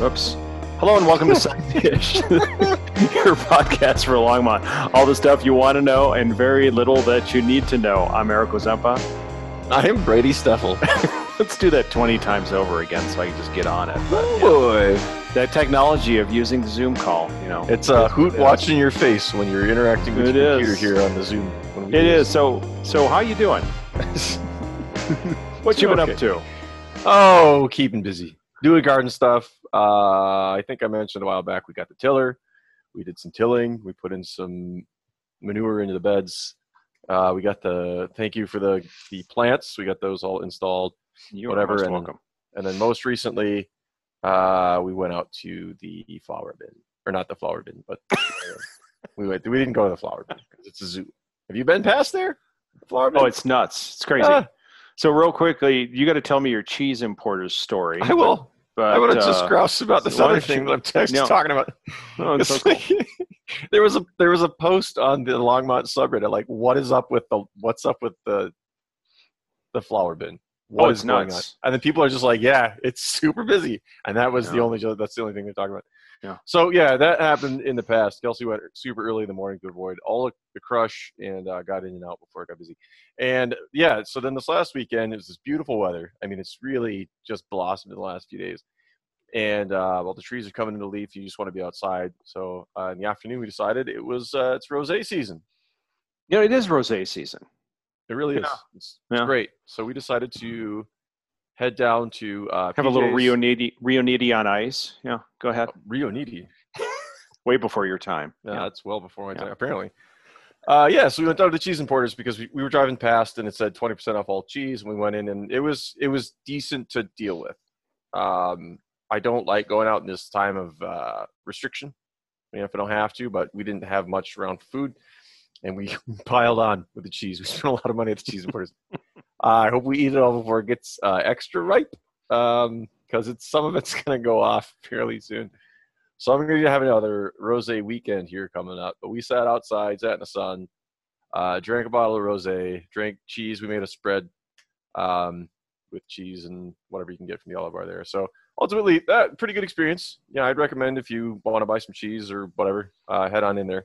Whoops. Hello and welcome to Side Dish, your podcast for Longmont. All the stuff you want to know and very little that you need to know. I'm Eric Ozempa. I am Brady Steffel. Let's do that 20 times over again so I can just get on it. But, yeah, Boy, that technology of using the Zoom call, you know. it's a hoot watching your face when you're interacting with It your is. computer here on the Zoom. It do. So, so how you doing? What you been Okay. up to? Oh, keeping busy. Doing garden stuff. Uh, I think I mentioned a while back we got the tiller. We did some tilling. We put in some manure into the beds. Uh, we got the thank you for the the plants. We got those all installed. You Whatever, and- welcome. And then most recently, uh, we went out to the flower bin, or not the flower bin, but uh, we went. We didn't go to the flower bin 'cause it's a zoo. Have you been past there? The flower bin. Oh, it's nuts. It's crazy. Ah, So real quickly, you got to tell me your cheese importer's story. I will. But, I want to just uh, grouse about this other thing that I'm text No. talking about. oh, it's so cool. like- there was a there was a post on the Longmont subreddit like, what is up with the what's up with the the flower bin? What Oh, is going on? And then people are just like, yeah, it's super busy, and that was the only that's the only thing they're talking about. Yeah. So yeah, that happened in the past. Kelsey went super early in the morning to avoid all the crush and uh, got in and out before it got busy. And yeah, so then this last weekend it was this beautiful weather. I mean, it's really just blossomed in the last few days. And uh, while the trees are coming into leaf, you just want to be outside. So uh, in the afternoon, we decided it was uh, it's rosé season. You know, it is rosé season. It really is. Yeah. It's, it's Yeah. great. So we decided to head down to uh, Have a little Riunite, Rio Nidi on ice. Yeah, go ahead. Riunite. Way before your time. Yeah, that's well before my Yeah. time, apparently. Uh, yeah, so we went down to the cheese importers because we, we were driving past and it said 20% off all cheese. And we went in and it was it was decent to deal with. Um, I don't like going out in this time of uh, restriction. I mean, if I don't have to, but we didn't have much around food, and we piled on with the cheese. We spent a lot of money at the cheese importers. Uh, I hope we eat it all before it gets uh, extra ripe, because it's some of it's going to go off fairly soon. So I'm going to have another rosé weekend here coming up. But we sat outside, sat in the sun, uh, drank a bottle of rosé, drank cheese. We made a spread um, with cheese and whatever you can get from the olive bar there. So ultimately, that pretty good experience. Yeah, I'd recommend if you want to buy some cheese or whatever, uh, head on in there.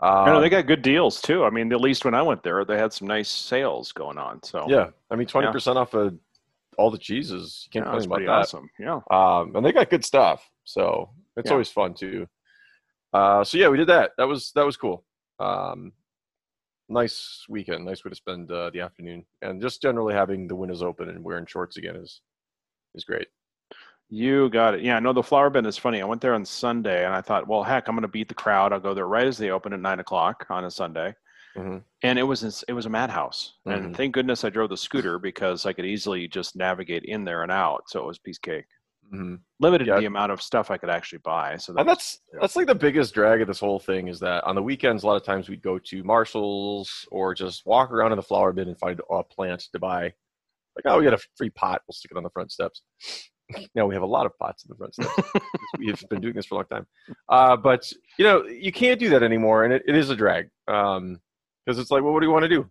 Um, they got good deals too. I mean, at least when I went there, they had some nice sales going on. So yeah, I mean, twenty percent off of all the cheeses. You yeah, can't that's complain about that. awesome. Yeah. um, and they got good stuff. So it's Yeah. always fun too. Uh, so yeah, we did that. That was that was cool. Um, nice weekend, nice way to spend uh, the afternoon, and just generally having the windows open and wearing shorts again is is great. You got it. Yeah, no, the flower bin is funny. I went there on Sunday and I thought, well, heck, I'm going to beat the crowd. I'll go there right as they open at nine o'clock on a Sunday. Mhm. And it was it was a madhouse. And Mhm. thank goodness I drove the scooter because I could easily just navigate in there and out. So it was piece cake. Mm-hmm. Limited Yeah. the amount of stuff I could actually buy. So that And was- that's yeah. that's like the biggest drag of this whole thing is that on the weekends, a lot of times we'd go to Marshalls or just walk around in the flower bin and find a plant to buy. Like, oh, we got a free pot. We'll stick it on the front steps. Now we have a lot of pots in the front steps. We've been doing this for a long time. Uh, but you know, you can't do that anymore, and it, it is a drag because it's like, well, what do you want to do?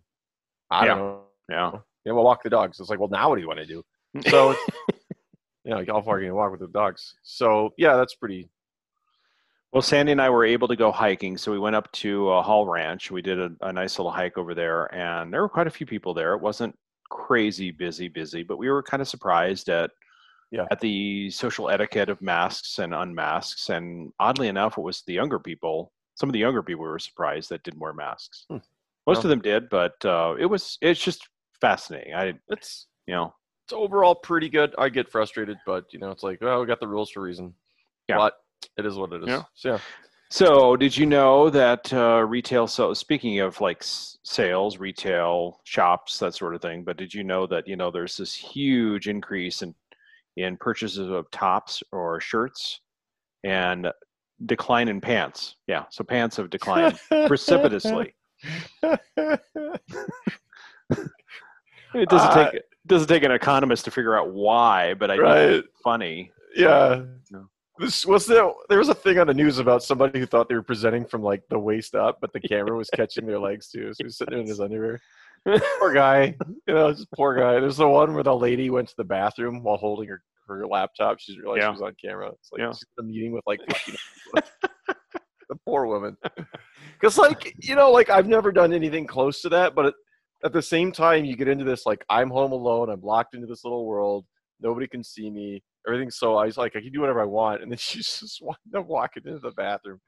I don't Yeah. know. yeah. Yeah, we'll walk the dogs. It's like, well, now what do you want to do? So, you know, how far can you walk with the dogs? So, yeah, that's pretty. Well, Sandy and I were able to go hiking, so we went up to uh, Hall Ranch. We did a, a nice little hike over there, and there were quite a few people there. It wasn't crazy busy, busy, but we were kind of surprised at Yeah. at the social etiquette of masks and unmasks. And oddly enough, it was the younger people. Some of the younger people were surprised that didn't wear masks. Hmm. Most Well. of them did, but uh, it was it's just fascinating. I It's you know it's overall pretty good. I get frustrated, but you know, it's like, well, we got the rules for a reason. Yeah. But it is what it is. Yeah. So yeah. So, did you know that uh, retail? So, speaking of like s- sales, retail shops, that sort of thing. But did you know that you know there's this huge increase in in purchases of tops or shirts, and decline in pants? Yeah, so pants have declined precipitously. It doesn't Uh, take it doesn't take an economist to figure out why, but I think right. it's funny. Yeah. No. This was there. There was a thing on the news about somebody who thought they were presenting from like the waist up, but the camera was catching their legs too. So he was sitting there in his underwear. Poor guy. You know, just poor guy. There's the one where the lady went to the bathroom while holding her her laptop. She's realized Yeah. she was on camera. It's like Yeah. she's in a meeting with like the poor woman. Because like you know, like I've never done anything close to that, but at, at the same time, you get into this like I'm home alone. I'm locked into this little world. Nobody can see me. Everything's so I was like I can do whatever I want, and then she's just wound up walking into the bathroom.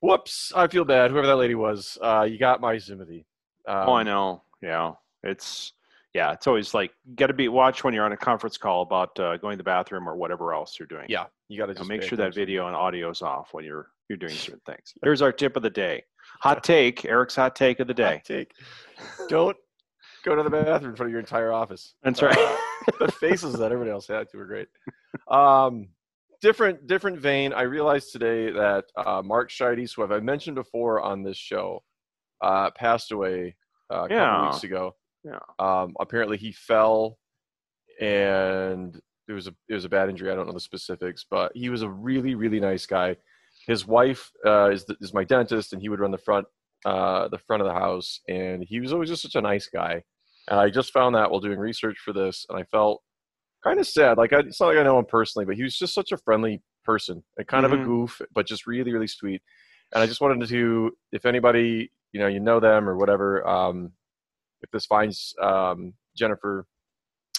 Whoops! I feel bad. Whoever that lady was, uh, you got my sympathy. Um, oh, I know. Yeah, it's yeah, it's always like got to be watch when you're on a conference call about uh, going to the bathroom or whatever else you're doing. Yeah, you got to You know, make sure that video and audio's off when you're you're doing certain things. Here's our tip of the day. Hot take, Eric's hot take of the day. Hot take. Don't go to the bathroom in front of your entire office. That's right. Uh, the faces that everybody else had to were great. Um, different, different vein. I realized today that uh, Mark Scheides, who I've mentioned before on this show, uh, passed away uh, a couple weeks ago. Yeah. Um, apparently, he fell, and it was a it was a bad injury. I don't know the specifics, but he was a really, really nice guy. His wife uh, is the, is my dentist, and he would run the front uh, the front of the house, and he was always just such a nice guy. And I just found that while doing research for this, and I felt kind of sad. Like I, it's not like I know him personally, but he was just such a friendly person, and kind of a Mhm. goof, but just really, really sweet. And I just wanted to, if anybody, you know, you know them or whatever, um, if this finds um, Jennifer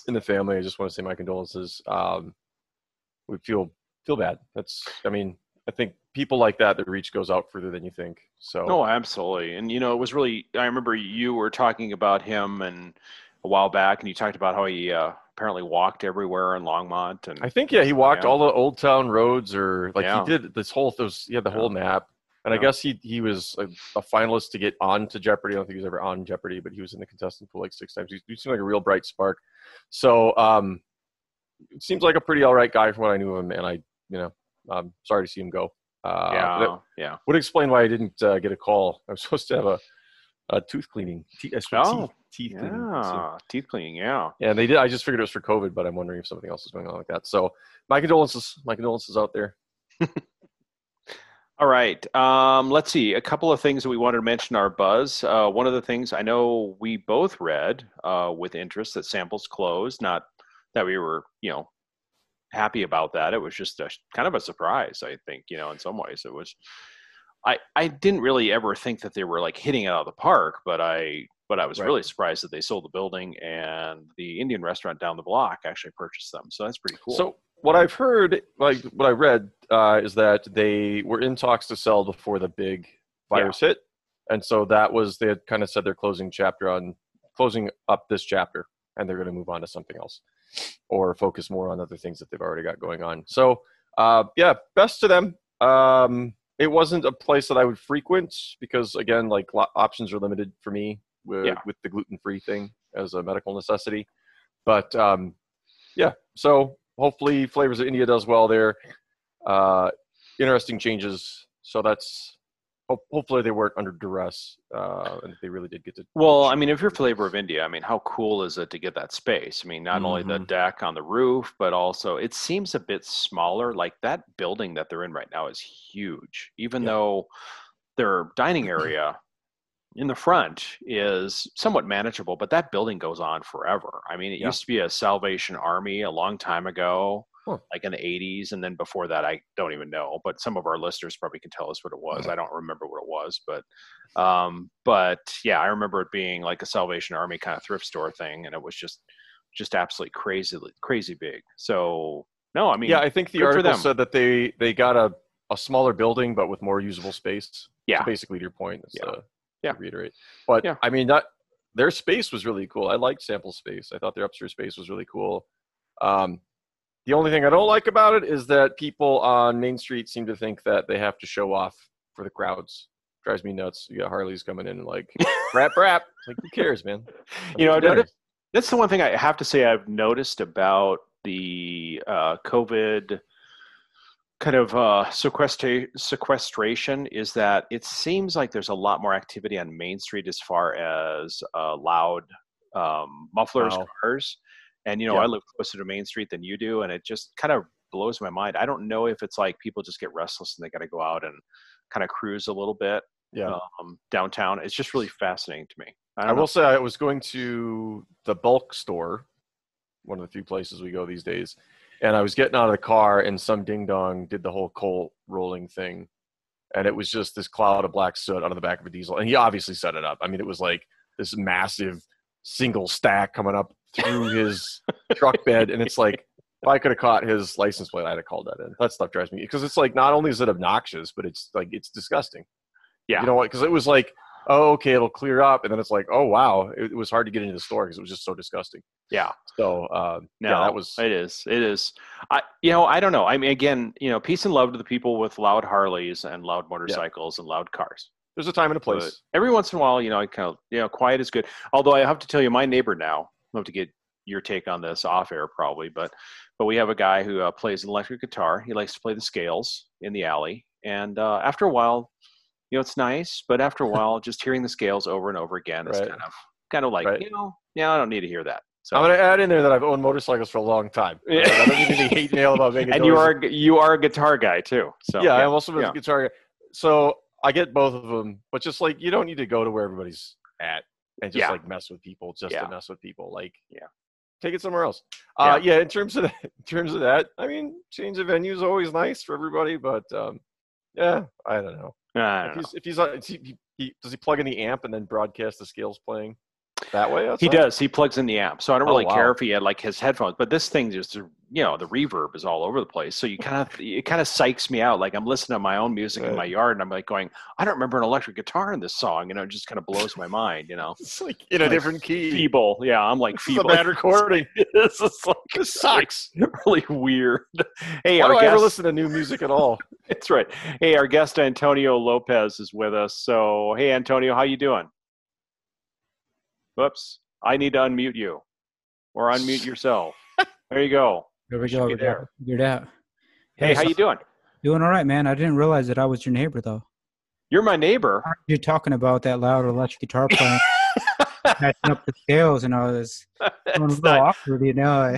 in the family, I just want to say my condolences. Um, we feel feel bad. That's, I mean, I think people like that, the reach goes out further than you think. So No, absolutely. And you know, it was really. I remember you were talking about him and a while back, and you talked about how he uh, apparently walked everywhere in Longmont. And I think yeah, he walked Yeah. all the old town roads, or like Yeah. he did this whole. Those yeah had the whole map, and I guess he he was a, a finalist to get on to Jeopardy. I don't think he was ever on Jeopardy, but he was in the contestant pool like six times. He, he seemed like a real bright spark. So um, it seems like a pretty all right guy from what I knew of him, and I you know I'm sorry to see him go. Uh, yeah, yeah. would explain why I didn't uh, get a call. I was supposed to have a, a tooth cleaning. Teeth, Oh, teeth, teeth cleaning. So- Yeah, teeth cleaning. Yeah. yeah, they did. I just figured it was for COVID, but I'm wondering if something else is going on like that. So, my condolences. My condolences out there. All right. Um, let's see. A couple of things that we wanted to mention are buzz. Uh, one of the things I know we both read uh, with interest that samples closed. Not that we were, you know, happy about that. It was just a kind of a surprise. I think, you know, in some ways, it was. I I didn't really ever think that they were like hitting it out of the park, but I but I was Right. really surprised that they sold the building and the Indian restaurant down the block actually purchased them. So that's pretty cool. So, what I've heard, like what I read, uh, is that they were in talks to sell before the big virus hit, and so that was they had kind of said they're closing chapter on closing up this chapter, and they're going to move on to something else, or focus more on other things that they've already got going on. So, uh, yeah, best to them. Um, it wasn't a place that I would frequent because, again, like options are limited for me with, Yeah. with the gluten free thing as a medical necessity. But um, yeah, so hopefully Flavors of India does well there. Uh, interesting changes. So that's hopefully they weren't under duress uh, and they really did get to. Well, I mean, if you're Flavor of India, I mean, how cool is it to get that space? I mean, not only the Mhm. deck on the roof, but also it seems a bit smaller. Like that building that they're in right now is huge, even Yeah. though their dining area in the front is somewhat manageable, but that building goes on forever. I mean, it Yeah. used to be a Salvation Army a long time ago. Huh. Like in the 80s, and then before that, I don't even know. But some of our listeners probably can tell us what it was. I don't remember what it was, but um, but yeah, I remember it being like a Salvation Army kind of thrift store thing, and it was just just absolutely crazy, crazy big. So no, I mean, yeah, I think the article said that they they got a, a smaller building but with more usable space. Yeah. So basically, to your point, Yeah. Yeah. reiterate. But Yeah. I mean, that their space was really cool. I liked sample space. I thought their upstairs space was really cool. Um, the only thing I don't like about it is that people on Main Street seem to think that they have to show off for the crowds. Drives me nuts. You got Harleys coming in and like rap rap. Like who cares, man? You know, Have dinner. notice- that's the one thing I have to say I've noticed about the uh, COVID kind of uh, sequestra- sequestration is that it seems like there's a lot more activity on Main Street as far as uh, loud um, mufflers, Wow. cars. And, you know, Yeah. I live closer to Main Street than you do, and it just kind of blows my mind. I don't know if it's like people just get restless and they got to go out and kind of cruise a little bit Yeah. um, downtown. It's just really fascinating to me. I, I will say I was going to the bulk store, one of the few places we go these days, and I was getting out of the car, and some ding dong did the whole coal rolling thing, and it was just this cloud of black soot out of the back of a diesel, and he obviously set it up. I mean, it was like this massive single stack coming up through his truck bed, and it's like if I could have caught his license plate, I'd have called that in. That stuff drives me because it's like not only is it obnoxious, but it's like it's disgusting. Yeah. you know what? Because it was like, oh, okay, it'll clear up, and then it's like, oh wow, it, it was hard to get into the store because it was just so disgusting. Yeah. So um, No, yeah, that was it is. It is. I you know, I don't know. I mean again, you know, peace and love to the people with loud Harleys and loud motorcycles and loud cars. there's a time and a place. But every once in a while, you know, I kind of you know, quiet is good. Although I have to tell you, my neighbor now, I'll have to get your take on this off air probably, but but we have a guy who uh, plays an electric guitar. He likes to play the scales in the alley, and uh, after a while, you know, it's nice. But after a while, just hearing the scales over and over again is Right. kind of kind of like Right. you know, yeah, I don't need to hear that. So I'm going to add in there that I've owned motorcycles for a long time. Yeah. I don't need any hate mail about making and you are a- you are a guitar guy too. So yeah, I'm also a guitar guy. So I get both of them, but just like you don't need to go to where everybody's at and just Yeah. like mess with people just Yeah. to mess with people. Like, Yeah. take it somewhere else. Uh, yeah. in terms of that, in terms of that, I mean, change of venue is always nice for everybody, but um, yeah, I don't know. If he's, if he's, uh, on, he, he, he, does he plug in the amp and then broadcast the scales playing that way? He does. He plugs in the amp, so I don't Oh, really care if he had like his headphones. But this thing just, you know, the reverb is all over the place. So you kind of, it kind of psychs me out. Like I'm listening to my own music in my yard, and I'm like going, I don't remember an electric guitar in this song. You know, it just kind of blows my mind. You know, It's like in a Like different key. feeble. Yeah, I'm like This feeble. bad recording. this is like This sucks. really weird. Hey, Why our do I ever listen to new music at all? That's right. Hey, our guest Antonio Lopez is with us. So, hey, Antonio, how you doing? Whoops, I need to unmute you, or unmute yourself. There you go. There we go. be we got there. Figured out. Hey, how so- you doing? Doing all right, man. I didn't realize that I was your neighbor though. You're my neighbor. You're talking about that loud electric guitar playing, catching up the scales, and I was feeling a little not, awkward, you know.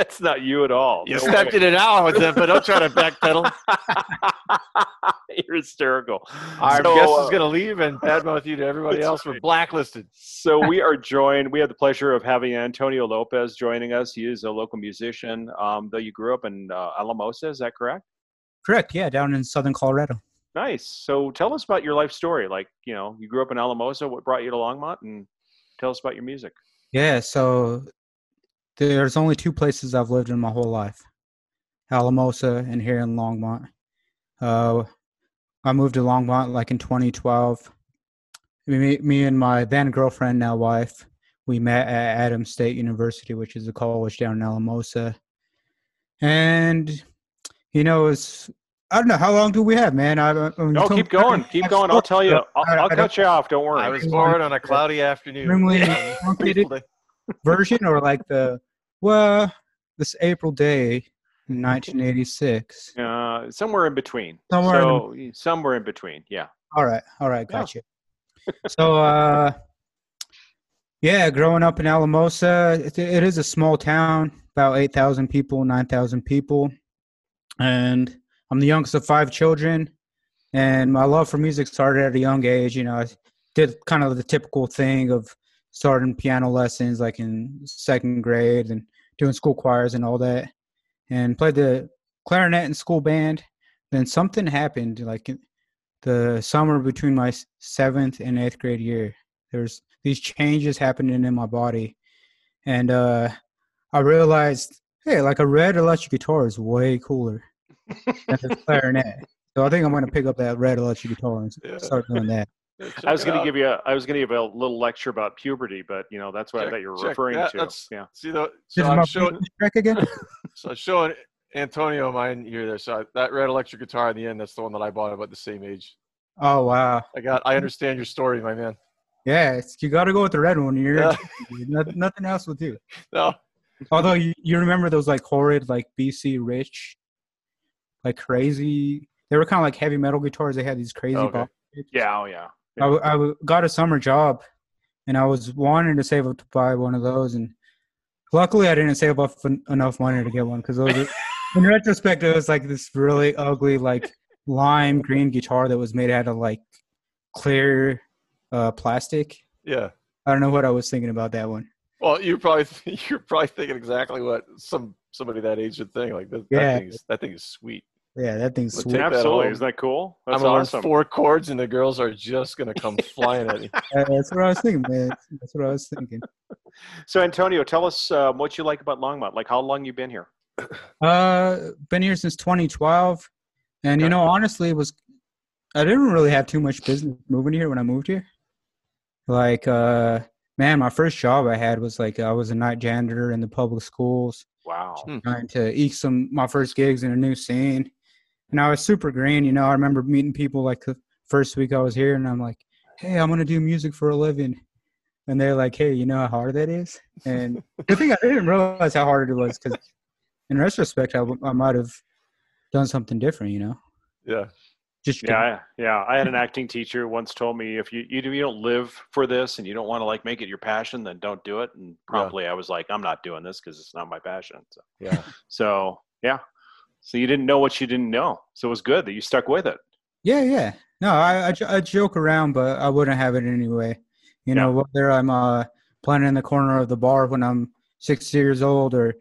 I- that's not you at all. You No stepped way. in it out with them, but don't try to backpedal. You're hysterical. Our So, guest uh, is going to leave and badmouth you to everybody That's else. We're blacklisted. So we are joined. We have the pleasure of having Antonio Lopez joining us. He is a local musician. Um, though you grew up in uh, Alamosa, is that correct? Correct. Yeah, down in southern Colorado. Nice. So tell us about your life story. Like, you know, you grew up in Alamosa. What brought you to Longmont? And tell us about your music. Yeah. So there's only two places I've lived in my whole life: Alamosa and here in Longmont. Uh, I moved to Longmont like in 2012. Me, me and my then girlfriend, now wife, we met at Adams State University, which is a college down in Alamosa. And you know, it's I don't know how long do we have, man. I, I, I No, keep going. Keep going. I'll tell you. I'll, I- I'll cut you off. Don't worry. I was born on a cloudy afternoon. Extremely Yeah. version or like the well this april day in 1986 uh, somewhere in between. Somewhere in somewhere in between. Yeah. all right all right got you so uh yeah growing up in alamosa it, it is a small town about 8000 people 9000 people and i'm the youngest of five children and my love for music started at a young age you know i did kind of the typical thing of starting piano lessons like in second grade and doing school choirs and all that and played the clarinet in school band. Then something happened like the summer between my seventh and eighth grade year. There's these changes happening in my body. And uh i realized hey like a red electric guitar is way cooler than the clarinet. So i think i'm going to pick up that red electric guitar and Yeah. start doing that I was going to give you. A, I was going to give a little lecture about puberty, but you know that's what I Check- thought you were referring that. to. That's- Yeah. See, the, This so is I'm my showing, Bluetooth track again so I'm showing Antonio mine here. There, so I, that red electric guitar in the end, that's the one that I bought about the same age. oh wow I got. I understand your story, my man. Yeah, it's, you got to go with the red one. You're Yeah. nothing, nothing else will do. No, Although you, you remember those like horrid like BC Rich, like crazy. They were kind of like heavy metal guitars. They had these crazy. Okay. box- Yeah. Oh yeah. I, I got a summer job, and I was wanting to save up to buy one of those, and luckily I didn't save up enough money to get one because those. Are, in retrospect, it was like this really ugly like lime green guitar that was made out of like clear uh, plastic. yeah. I don't know what I was thinking about that one. Well, you're probably you're probably thinking exactly what some somebody that age would think. Like that, Yeah. that thing is that thing is sweet. Yeah, that thing's Let's sweet. that Absolutely, home. isn't that cool? That's I'm gonna awesome. learn four chords, and the girls are just gonna come flying at me. Uh, that's what I was thinking, man. That's what I was thinking. So, Antonio, tell us um, what you like about Longmont. Like, how long you been here? Uh, been here since 2012, and you know, honestly, it was I didn't really have too much business moving here when I moved here. Like, uh, man, my first job I had was like I was a night janitor in the public schools, Wow. Hmm. trying to eke some my first gigs in a new scene, and I was super green. You know, I remember meeting people like the first week I was here, and I'm like, "Hey, I'm gonna do music for a living," and they're like, "Hey, you know how hard that is?" And I think I didn't realize how hard it was because, in retrospect, I, I might have done something different. You know, Yeah, just Yeah, I, yeah. I had an acting teacher once told me if you you, do- you don't live for this and you don't want to like make it your passion, then don't do it. And promptly, I was like, I'm not doing this because it's not my passion. So, yeah. so yeah. So you didn't know what you didn't know. So it was good that you stuck with it. Yeah, yeah. No, I, I, I joke around, but I wouldn't have it anyway. You know, whether I'm uh, playing in the corner of the bar when I'm 60 years old or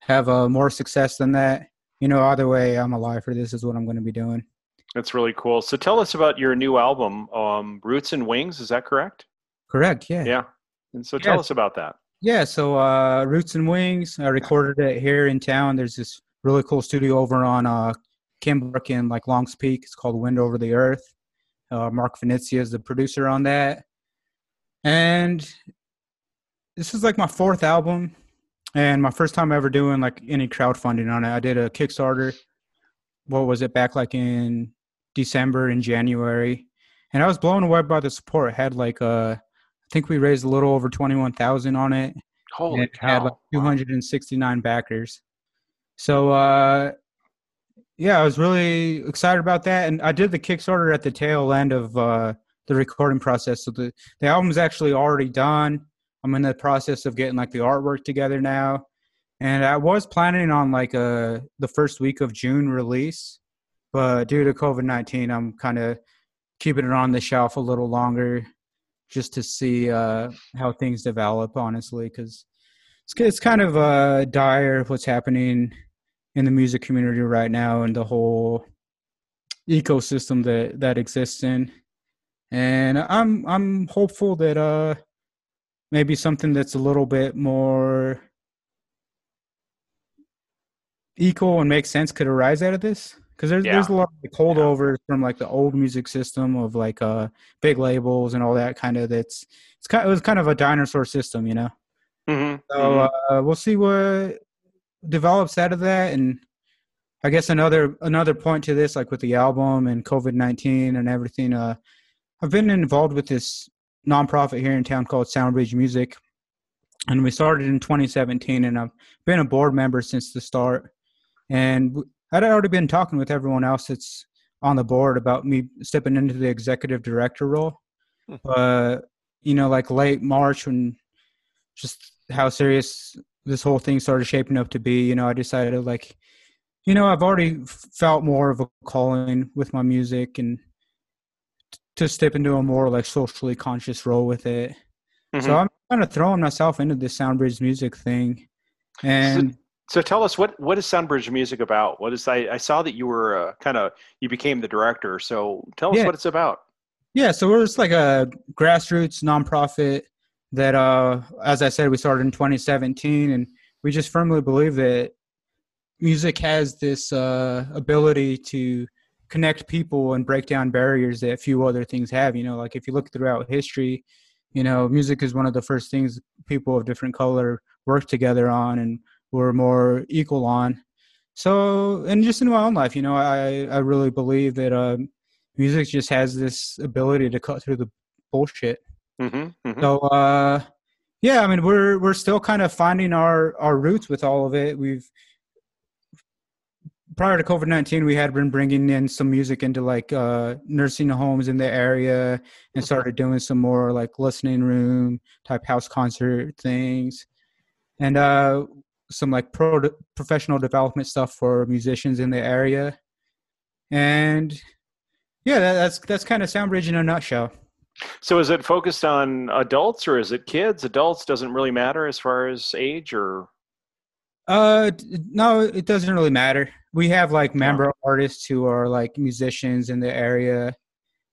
have uh, more success than that, you know, either way, I'm alive for this is what I'm going to be doing. That's really cool. So tell us about your new album, um, Roots and Wings. Is that correct? Correct. Yeah. Yeah. And so tell us about that. Yeah, so uh, Roots and Wings, I recorded it here in town. There's this really cool studio over on uh, Kimbark in like Longs Peak. It's called Wind Over the Earth. Uh, Mark Venezia is the producer on that. And this is like my fourth album and my first time ever doing like any crowdfunding on it. I did a Kickstarter. What was it back like in December and January? And I was blown away by the support. It had like uh I think we raised a little over 21,000 on it Holy and it had cow. like 269 backers. So uh yeah, I was really excited about that and I did the Kickstarter at the tail end of uh the recording process. So the the album's actually already done. I'm in the process of getting like the artwork together now. And I was planning on like uh the first week of June release, but due to COVID-19, I'm kind of keeping it on the shelf a little longer just to see uh how things develop honestly because it's, it's kind of uh dire what's happening in the music community right now and the whole ecosystem that that exists in. And i'm i'm hopeful that uh maybe something that's a little bit more equal and makes sense could arise out of this. Because there's there's a lot of holdovers from like the old music system of like uh big labels and all that kind of that's it's kind it was kind of a dinosaur system you know? Mhm, so mhm. uh, we'll see what develops out of that, and I guess another another point to this, like with the album and COVID nineteen and everything. Uh, I've been involved with this nonprofit here in town called Soundbridge Music, and we started in 2017, and I've been a board member since the start. And i'd already been talking with everyone else that's on the board about me stepping into the executive director role, Hmm. but you know, like late March when just how serious this whole thing started shaping up to be, you know, I decided like, you know, I've already felt more of a calling with my music and to step into a more like socially conscious role with it. Mhm. So I'm kind of throwing myself into this Soundbridge music thing. And So tell us what what is Soundbridge Music about? What is I, I saw that you were uh, kind of you became the director. So tell us Yeah. what it's about. Yeah, so we're just like a grassroots nonprofit that, uh, as I said, we started in 2017, and we just firmly believe that music has this uh, ability to connect people and break down barriers that few other things have. You know, like if you look throughout history, you know, music is one of the first things people of different color work together on and were more equal on. So, and just in my own life, you know, I I really believe that um, music just has this ability to cut through the bullshit. Mm-hmm, So uh yeah, I mean we're we're still kind of finding our our roots with all of it. We've prior to COVID-19 we had been bringing in some music into like uh nursing homes in the area and started doing some more like listening room type house concert things. And uh some like pro professional development stuff for musicians in the area. And yeah, that, that's that's kind of Soundbridge in a nutshell. So is it focused on adults or is it kids? Adults doesn't really matter as far as age or Uh, no, it doesn't really matter. We have like member artists who are like musicians in the area,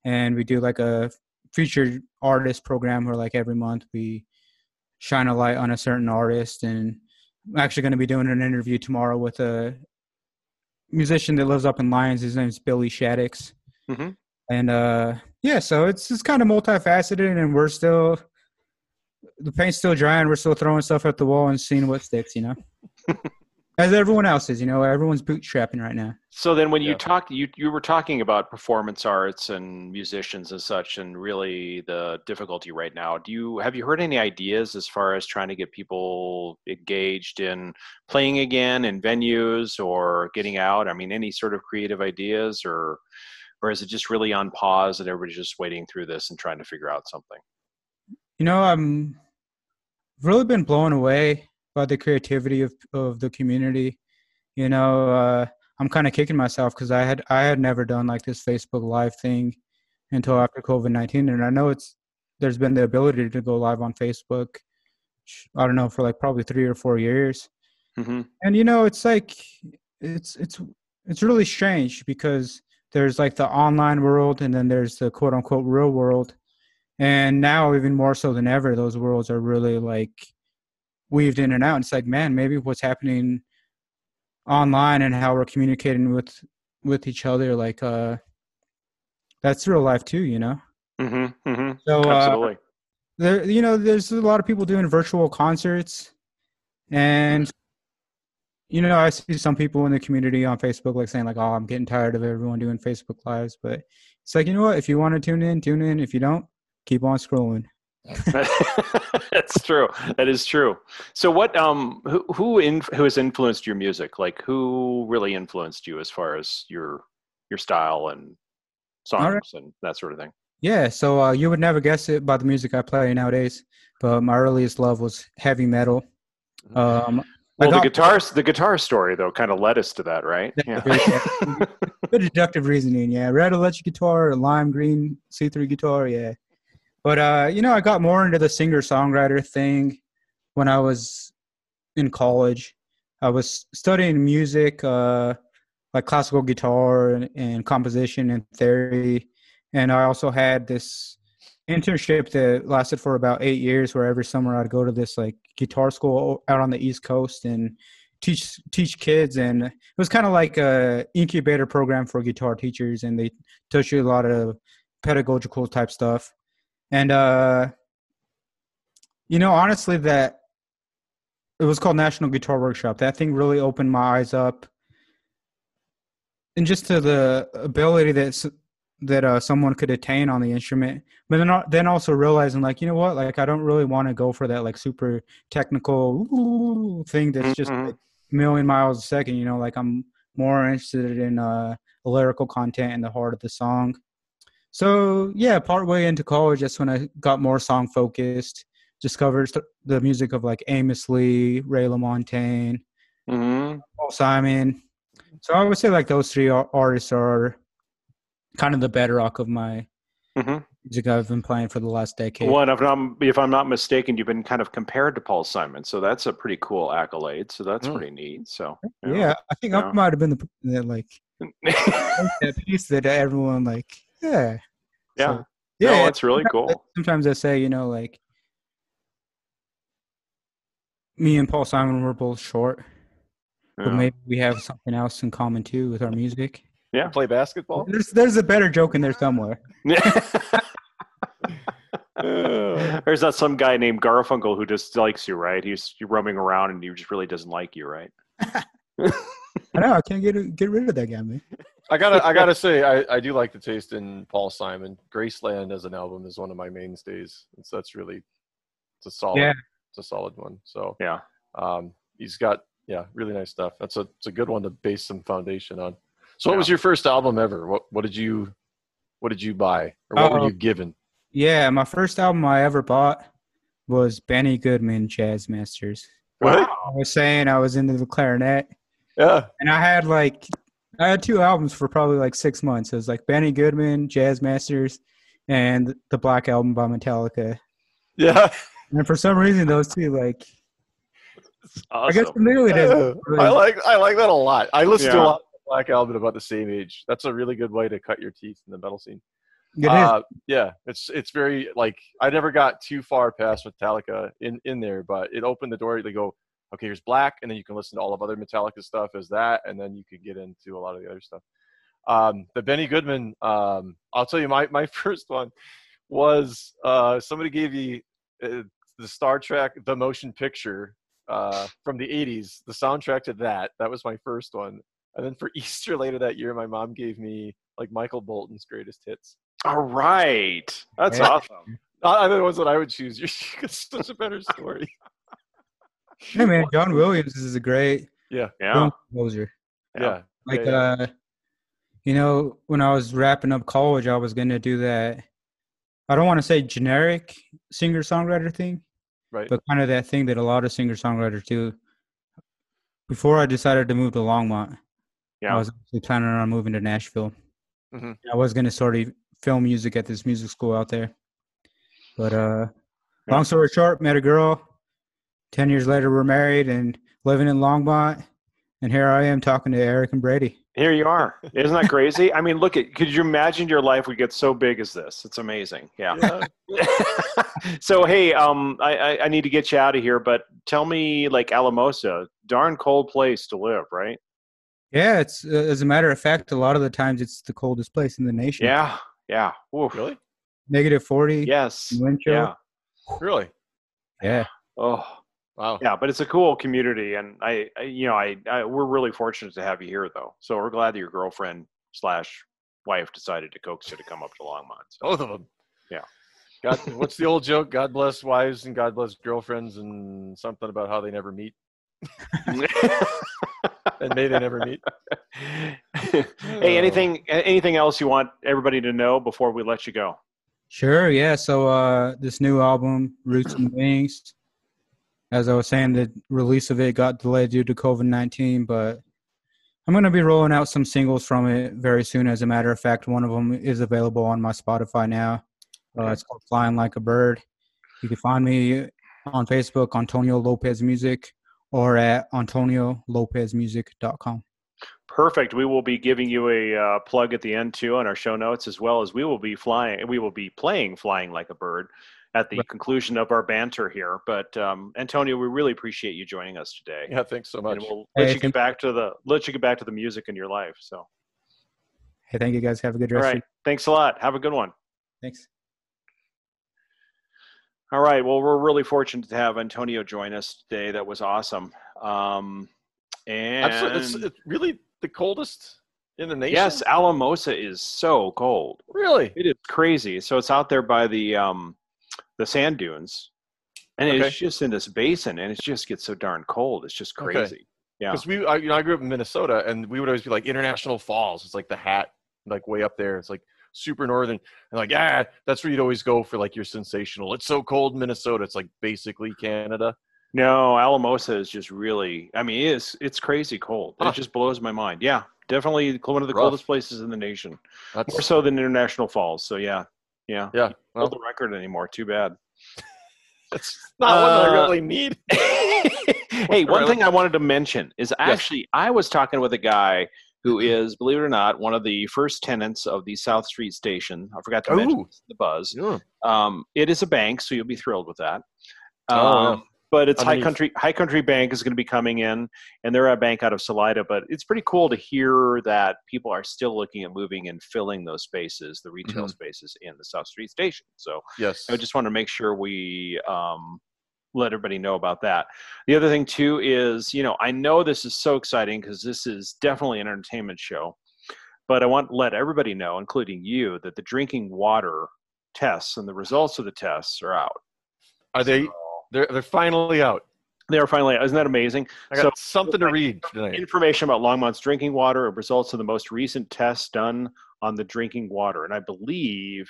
and we do like a featured artist program where like every month we shine a light on a certain artist. And I'm actually going to be doing an interview tomorrow with a musician that lives up in Lyons. His name's Billy Shaddox. Mhm. And uh, yeah, so it's it's kind of multifaceted, and we're still the paint's still drying. We're still throwing stuff at the wall and seeing what sticks. You know as everyone else is. You know, everyone's bootstrapping right now. So then, when you talk, you you were talking about performance arts and musicians and such, and really the difficulty right now. Do you have you heard any ideas as far as trying to get people engaged in playing again in venues or getting out? I mean, any sort of creative ideas, or or is it just really on pause and everybody's just waiting through this and trying to figure out something? You know, I'm really been blown away by the creativity of of the community. You know, uh, I'm kind of kicking myself because I had I had never done like this Facebook Live thing until after COVID nineteen, and I know it's there's been the ability to go live on Facebook. I don't know for like probably three or four years. hmm and you know it's like it's it's it's really strange because there's like the online world and then there's the quote unquote real world. And now even more so than ever those worlds are really like weaved in and out. It's like man maybe what's happening online and how we're communicating with with each other like uh that's real life too you know? Mm-hmm, hmm so uh, Absolutely. there you know there's a lot of people doing virtual concerts and you know i see some people in the community on facebook like saying like oh i'm getting tired of everyone doing facebook lives but it's like you know what if you want to tune in tune in if you don't keep on scrolling That's true. That is true. So, what um, who who in, who has influenced your music? Like, who really influenced you as far as your your style and songs right. and that sort of thing? yeah so uh, you would never guess it by the music i play nowadays but my earliest love was heavy metal um I Well, the guitar the guitar story though kind of led us to that, right? Yeah. Good deductive reasoning, yeah. Red electric guitar, lime green C3 guitar, yeah. But uh, you know, I got more into the singer songwriter thing when I was in college. I was studying music, uh, like classical guitar and, and composition and theory, and I also had this internship that lasted for about eight years, where every summer I'd go to this like guitar school out on the East Coast and teach teach kids. And it was kind of like a incubator program for guitar teachers and they taught you a lot of pedagogical type stuff. And uh you know honestly that it was called national guitar workshop. That thing really opened my eyes up. And just to the ability that that uh, someone could attain on the instrument but then then also realizing like you know what? Like i don't really want to go for that like super technical thing that's just Mhm. like million miles a second you know? Like i'm more interested in uh lyrical content and the heart of the song. So yeah partway into college that's when i got more song focused discovered the music of like amos lee ray lamontagne hmm paul simon. So i would say like those three artists are kind of the bedrock of my hmm music i've been playing for the last decade Well, if I'm if I'm not mistaken, you've been kind of compared to Paul Simon, so that's a pretty cool accolade. So that's Mm. pretty neat. So yeah i think i might have been the, the like that piece that everyone like yeah yeah. So, No, yeah that's really cool. sometimes I say, you know, like me and Paul Simon were both short, but maybe we have something else in common too with our music. Yeah, play basketball? There's there's a better joke in there somewhere. Yeah. There's that some guy named Garfunkel who just likes you, right? He's you're roaming around and he just really doesn't like you, right? I know I can't get get rid of that guy, man. I gotta, I gotta say, I, I do like the taste in Paul Simon. Graceland as an album is one of my mainstays. It's that's really, it's a solid, Yeah. it's a solid one. So Yeah. um, he's got, yeah, really nice stuff. That's a, it's a good one to base some foundation on. So, what Yeah. was your first album ever? What, what did you, what did you buy, or what Oh. were uh, you given? Yeah, my first album I ever bought was Benny Goodman Jazz Masters. What? I was saying I was into the clarinet, Yeah, and I had like I had two albums for probably like six months. It was like Benny Goodman Jazz Masters, and the Black Album by Metallica. Yeah, And for some reason, those two like I guess Awesome. familiar I like I like that a lot. I listen to a lot Black Album about the same age. That's a really good way to cut your teeth in the metal scene. It. Uh, yeah, it's it's very like I never got too far past Metallica in in there, but it opened the door. They go, okay, here's Black, and then you can listen to all of other Metallica stuff as that, and then you could get into a lot of the other stuff. Um, the Benny Goodman, um, I'll tell you, my my first one was uh, somebody gave you uh, the Star Trek the motion picture uh, from the '80s, the soundtrack to that. That was my first one, and then for Easter later that year, my mom gave me like Michael Bolton's greatest hits. All right. That's Yeah. awesome. Not the ones that I would choose. You're such a better story. hey man, John Williams is a great Yeah, Yeah. film composer. yeah. Like yeah, uh you know, when I was wrapping up college, I was gonna do that. I don't want to say generic singer songwriter thing, right. but kind of that thing that a lot of singer songwriters do. Before I decided to move to Longmont, I was actually planning on moving to Nashville. Mhm. I was gonna sort of film music at this music school out there, but uh, Yeah. long story short, met a girl. Ten years later, we're married and living in Longmont, and here I am talking to Eric and Brady. Here you are. Isn't that crazy? I mean, look at. Could you imagine your life would get so big as this? It's amazing. Yeah. Yeah. so hey, um, I, I I need to get you out of here, but tell me, like Alamosa, darn cold place to live, right? Yeah, it's uh, as a matter of fact, a lot of the times it's the coldest place in the nation. Yeah. Yeah. Oof. Really? negative forty. Yes. Wind chill. Yeah. Really? yeah. Oh. Wow. Yeah, but it's a cool community, and I, I you know, I, I, we're really fortunate to have you here, though. So we're glad that your girlfriend slash wife decided to coax you to come up to Longmont. So. Both of them. Yeah. God, what's the old joke? God bless wives and God bless girlfriends, and something about how they never meet, and may they never meet. hey, anything, anything else you want everybody to know before we let you go? Sure, yeah. So uh this new album, Roots and Wings, as I was saying, the release of it got delayed due to COVID nineteen, but I'm gonna be rolling out some singles from it very soon. As a matter of fact, one of them is available on my Spotify now. Uh, it's called "Flying Like a Bird." You can find me on Facebook, Antonio Lopez Music, or at antoniolopezmusic.com. Perfect. We will be giving you a uh, plug at the end too on our show notes, as well as we will be flying. We will be playing "Flying Like a Bird" at the Right. conclusion of our banter here. But um, Antonio, we really appreciate you joining us today. Yeah, thanks so much. and we'll Hey, let you get back to the let you get back to the music in your life. So, Hey, thank you guys. Have a good all rest. of right, thanks a lot. Have a good one. Thanks. All right. Well, we're really fortunate to have Antonio join us today. That was awesome. Um, and Absolutely. It's, it's really the coldest in the nation. yes, Alamosa is so cold. Really? It is crazy. So it's out there by the um, the sand dunes, and Okay. it's just in this basin, and it just gets so darn cold. It's just Okay. crazy. Yeah. Because we, I, you know, I grew up in Minnesota, and we would always be like International Falls. It's like the hat, like way up there. It's like super northern, and like yeah, that's where you'd always go for like your sensational. It's so cold in Minnesota. It's like basically Canada. No, Alamosa is just really. I mean, it is. It's crazy cold. Huh. It just blows my mind. Yeah, definitely one of the Rough. coldest places in the nation. That's More so than International Falls. So yeah, yeah. yeah. Hold Well, the record anymore. Too bad. that's not one that I Uh, really need. hey, one thing I wanted to mention is actually I was talking with a guy who is, believe it or not, one of the first tenants of the South Street station. I forgot to mention the Buzz. Yeah. Um, it is a bank, so you'll be thrilled with that. Um, Oh, yeah. But it's High Country. High Country Bank is going to be coming in, and they're a bank out of Salida. But it's pretty cool to hear that people are still looking at moving and filling those spaces, the retail Mhm. spaces in the South Street station. So Yes. I just want to make sure we um, let everybody know about that. The other thing too is, you know, I know this is so exciting because this is definitely an entertainment show, but I want to let everybody know, including you, that the drinking water tests and the results of the tests are out. Are they? They're they're finally out. They are finally. Isn't that amazing? I got something to read tonight. Information about Longmont's drinking water and results of the most recent tests done on the drinking water. And I believe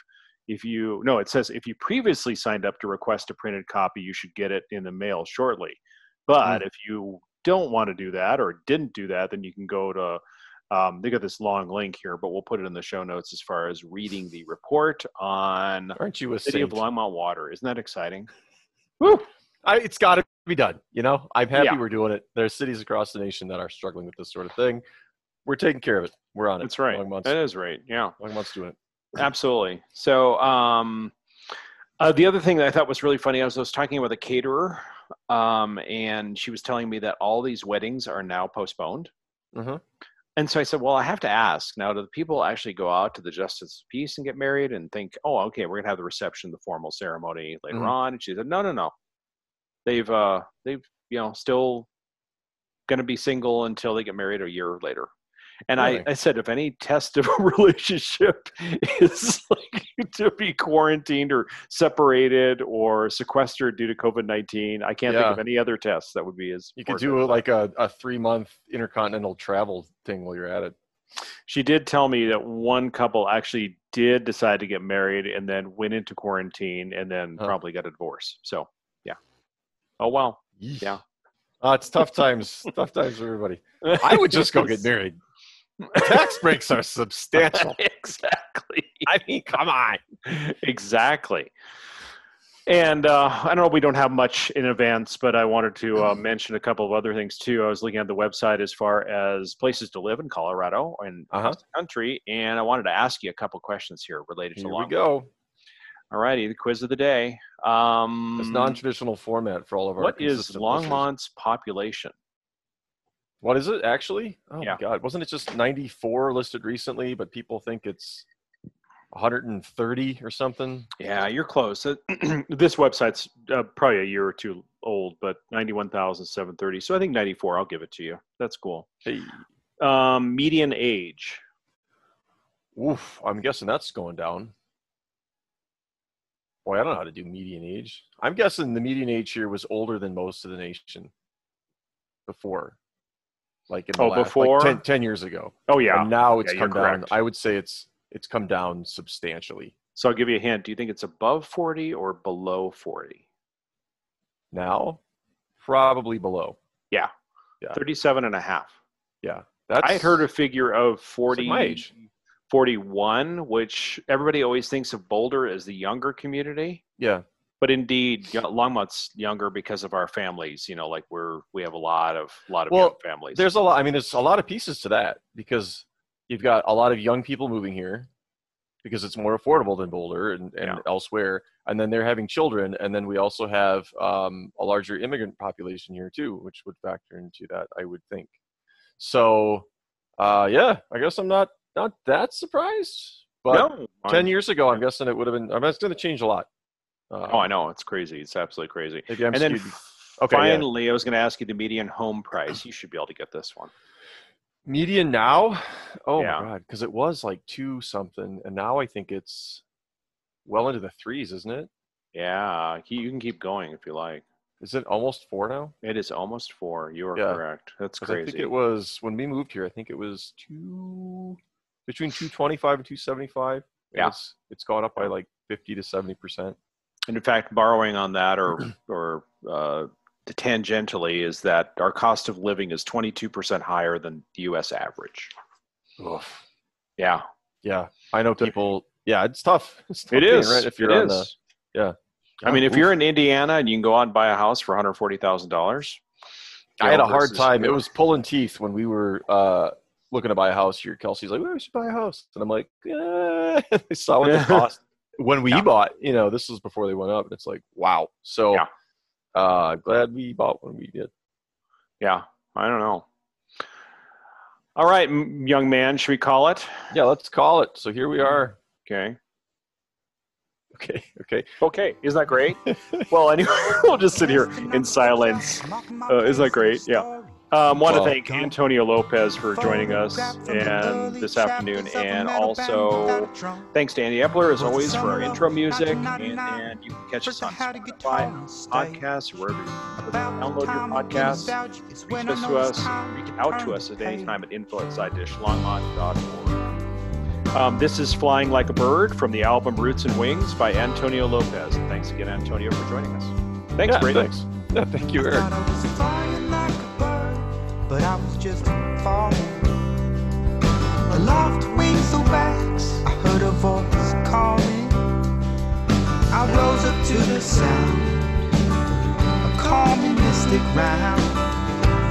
if you no, it says if you previously signed up to request a printed copy, you should get it in the mail shortly. But if you don't want to do that or didn't do that, then you can go to Um, they got this long link here, but we'll put it in the show notes as far as reading the report on Aren't you a City of saint? Longmont Water. Isn't that exciting? I, it's got to be done. You know, I'm happy Yeah. we're doing it. There's cities across the nation that are struggling with this sort of thing. We're taking care of it. We're on it. That's right. That is right. Yeah. Longmont's doing it. Absolutely. So, um, uh, the other thing that I thought was really funny, I was, I was talking with a caterer, um, and she was telling me that all these weddings are now postponed. Mhm. And so I said, well, I have to ask now, do the people actually go out to the Justice of Peace and get married and think, oh, okay, we're going to have the reception, the formal ceremony later Mhm. on? And she said, no, no, no. They've, uh, they've, you know, still going to be single until they get married a year later. And Really? I, I said, if any test of a relationship is like to be quarantined or separated or sequestered due to COVID 19, I can't think of any other test that would be as. You could do like a, a three month intercontinental travel thing while you're at it. She did tell me that one couple actually did decide to get married and then went into quarantine and then Huh. probably got a divorce. So, yeah. Oh, wow. Yeah. Uh, it's tough times. tough times for everybody. I would just go get married. Tax breaks are substantial. exactly. I mean, come on. exactly. And uh, I don't know, we don't have much in advance, but I wanted to uh, mention a couple of other things too. I was looking at the website as far as places to live in Colorado and Uh-huh. the country, and I wanted to ask you a couple questions here related to Here we go. All righty, the quiz of the day. Um, This non-traditional format for all of our. what is. Longmont's population? What is it actually? Oh Yeah. my god, wasn't it just 94 listed recently? But people think it's 130 or something. Yeah, you're close. Uh, this website's uh, probably a year or two old, but 91,730. So I think 94. I'll give it to you. That's cool. Hey, Um, median age. oof, I'm guessing that's going down. Boy, I don't know how to do median age. I'm guessing the median age here was older than most of the nation before, like in the Oh, last, like before? 10, 10 years ago. Oh yeah. And now it's Yeah, come down. correct. I would say it's it's come down substantially So I'll give you a hint. Do you think it's above 40 or below 40? now. Probably below. Yeah. 37 and a half. Yeah, that's. I had heard a figure of 40, my age. 41, which everybody always thinks of Boulder as the younger community. Yeah, But indeed, Longmont's younger because of our families. You know, like we're we have a lot of lot of Well, young families. there's a lot. I mean, there's a lot of pieces to that because you've got a lot of young people moving here because it's more affordable than Boulder and, and Yeah. elsewhere, and then they're having children, and then we also have um, a larger immigrant population here too, which would factor into that, I would think. So, uh, yeah, I guess I'm not not that surprised. But no, ten years ago, I'm guessing it would have been. I mean, it's going to change a lot. Oh, I um, know it's crazy. It's absolutely crazy. maybe I'm and then. Okay, yeah. finally, I was going to ask you the median home price. You should be able to get this one. Median now? Oh Yeah. my god, because it was like two something, and now I think it's well into the threes, isn't it? Yeah, you can keep going if you like. Is it almost four now? It is almost four. You are Yeah. correct. That's 'Cause I think it was when we moved here. I think it was two between two twenty five and two seventy five. Yeah. it's, it's gone up by like fifty to seventy percent. And in fact, borrowing on that or or uh, tangentially is that our cost of living is 22% higher than the U.S. average. Yeah, Yeah, I know people. Yeah, it's tough. It's tough it being is. rent if you're it on the. yeah. I mean, if Oof. you're in Indiana and you can go out and buy a house for $140,000, I had a hard time. It was pulling teeth when we were uh, looking to buy a house here. Kelsey's like, "Well, we should buy a house," and I'm like, eh. "I saw what it cost when we Yeah. bought." You know, this was before they went up, and it's like, wow. So, Yeah. uh, glad we bought when we did. Yeah, I don't know. All right, young man, should we call it? Yeah, let's call it. So here we are. Okay. Okay, okay. Okay, isn't that great? well, anyway, we'll just sit here in silence. Uh, isn't that great? Yeah. Um, want to thank Antonio Lopez for joining us and this afternoon, and also thanks to Andy Epler as always for our intro music. And, and you can catch us on Spotify, podcasts, wherever you download your podcasts. Reach us to us, reach out to us at any time at info at sidedishlongmont.org. Um, this is Flying Like a Bird from the album Roots and Wings by Antonio Lopez. And thanks again, Antonio, for joining us. Thanks, yeah, Brady. thanks. Yeah, thank you, Eric. But I was just falling. Aloft wings so backs, I heard a voice calling. I rose up to the sound, a calming mystic round.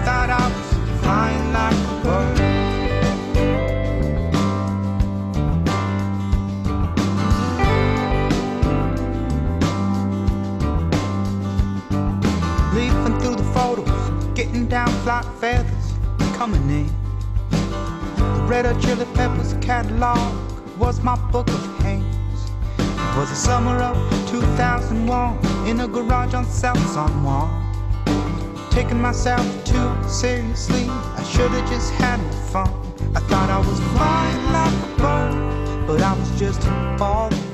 Thought I was flying like a bird. Getting down flight feathers, coming in. The Red Hot Chili Peppers catalog was my book of names. It was the summer of 2001 in a garage on South San Juan. Taking myself too seriously, I should have just had fun. I thought I was flying like a bird, but I was just falling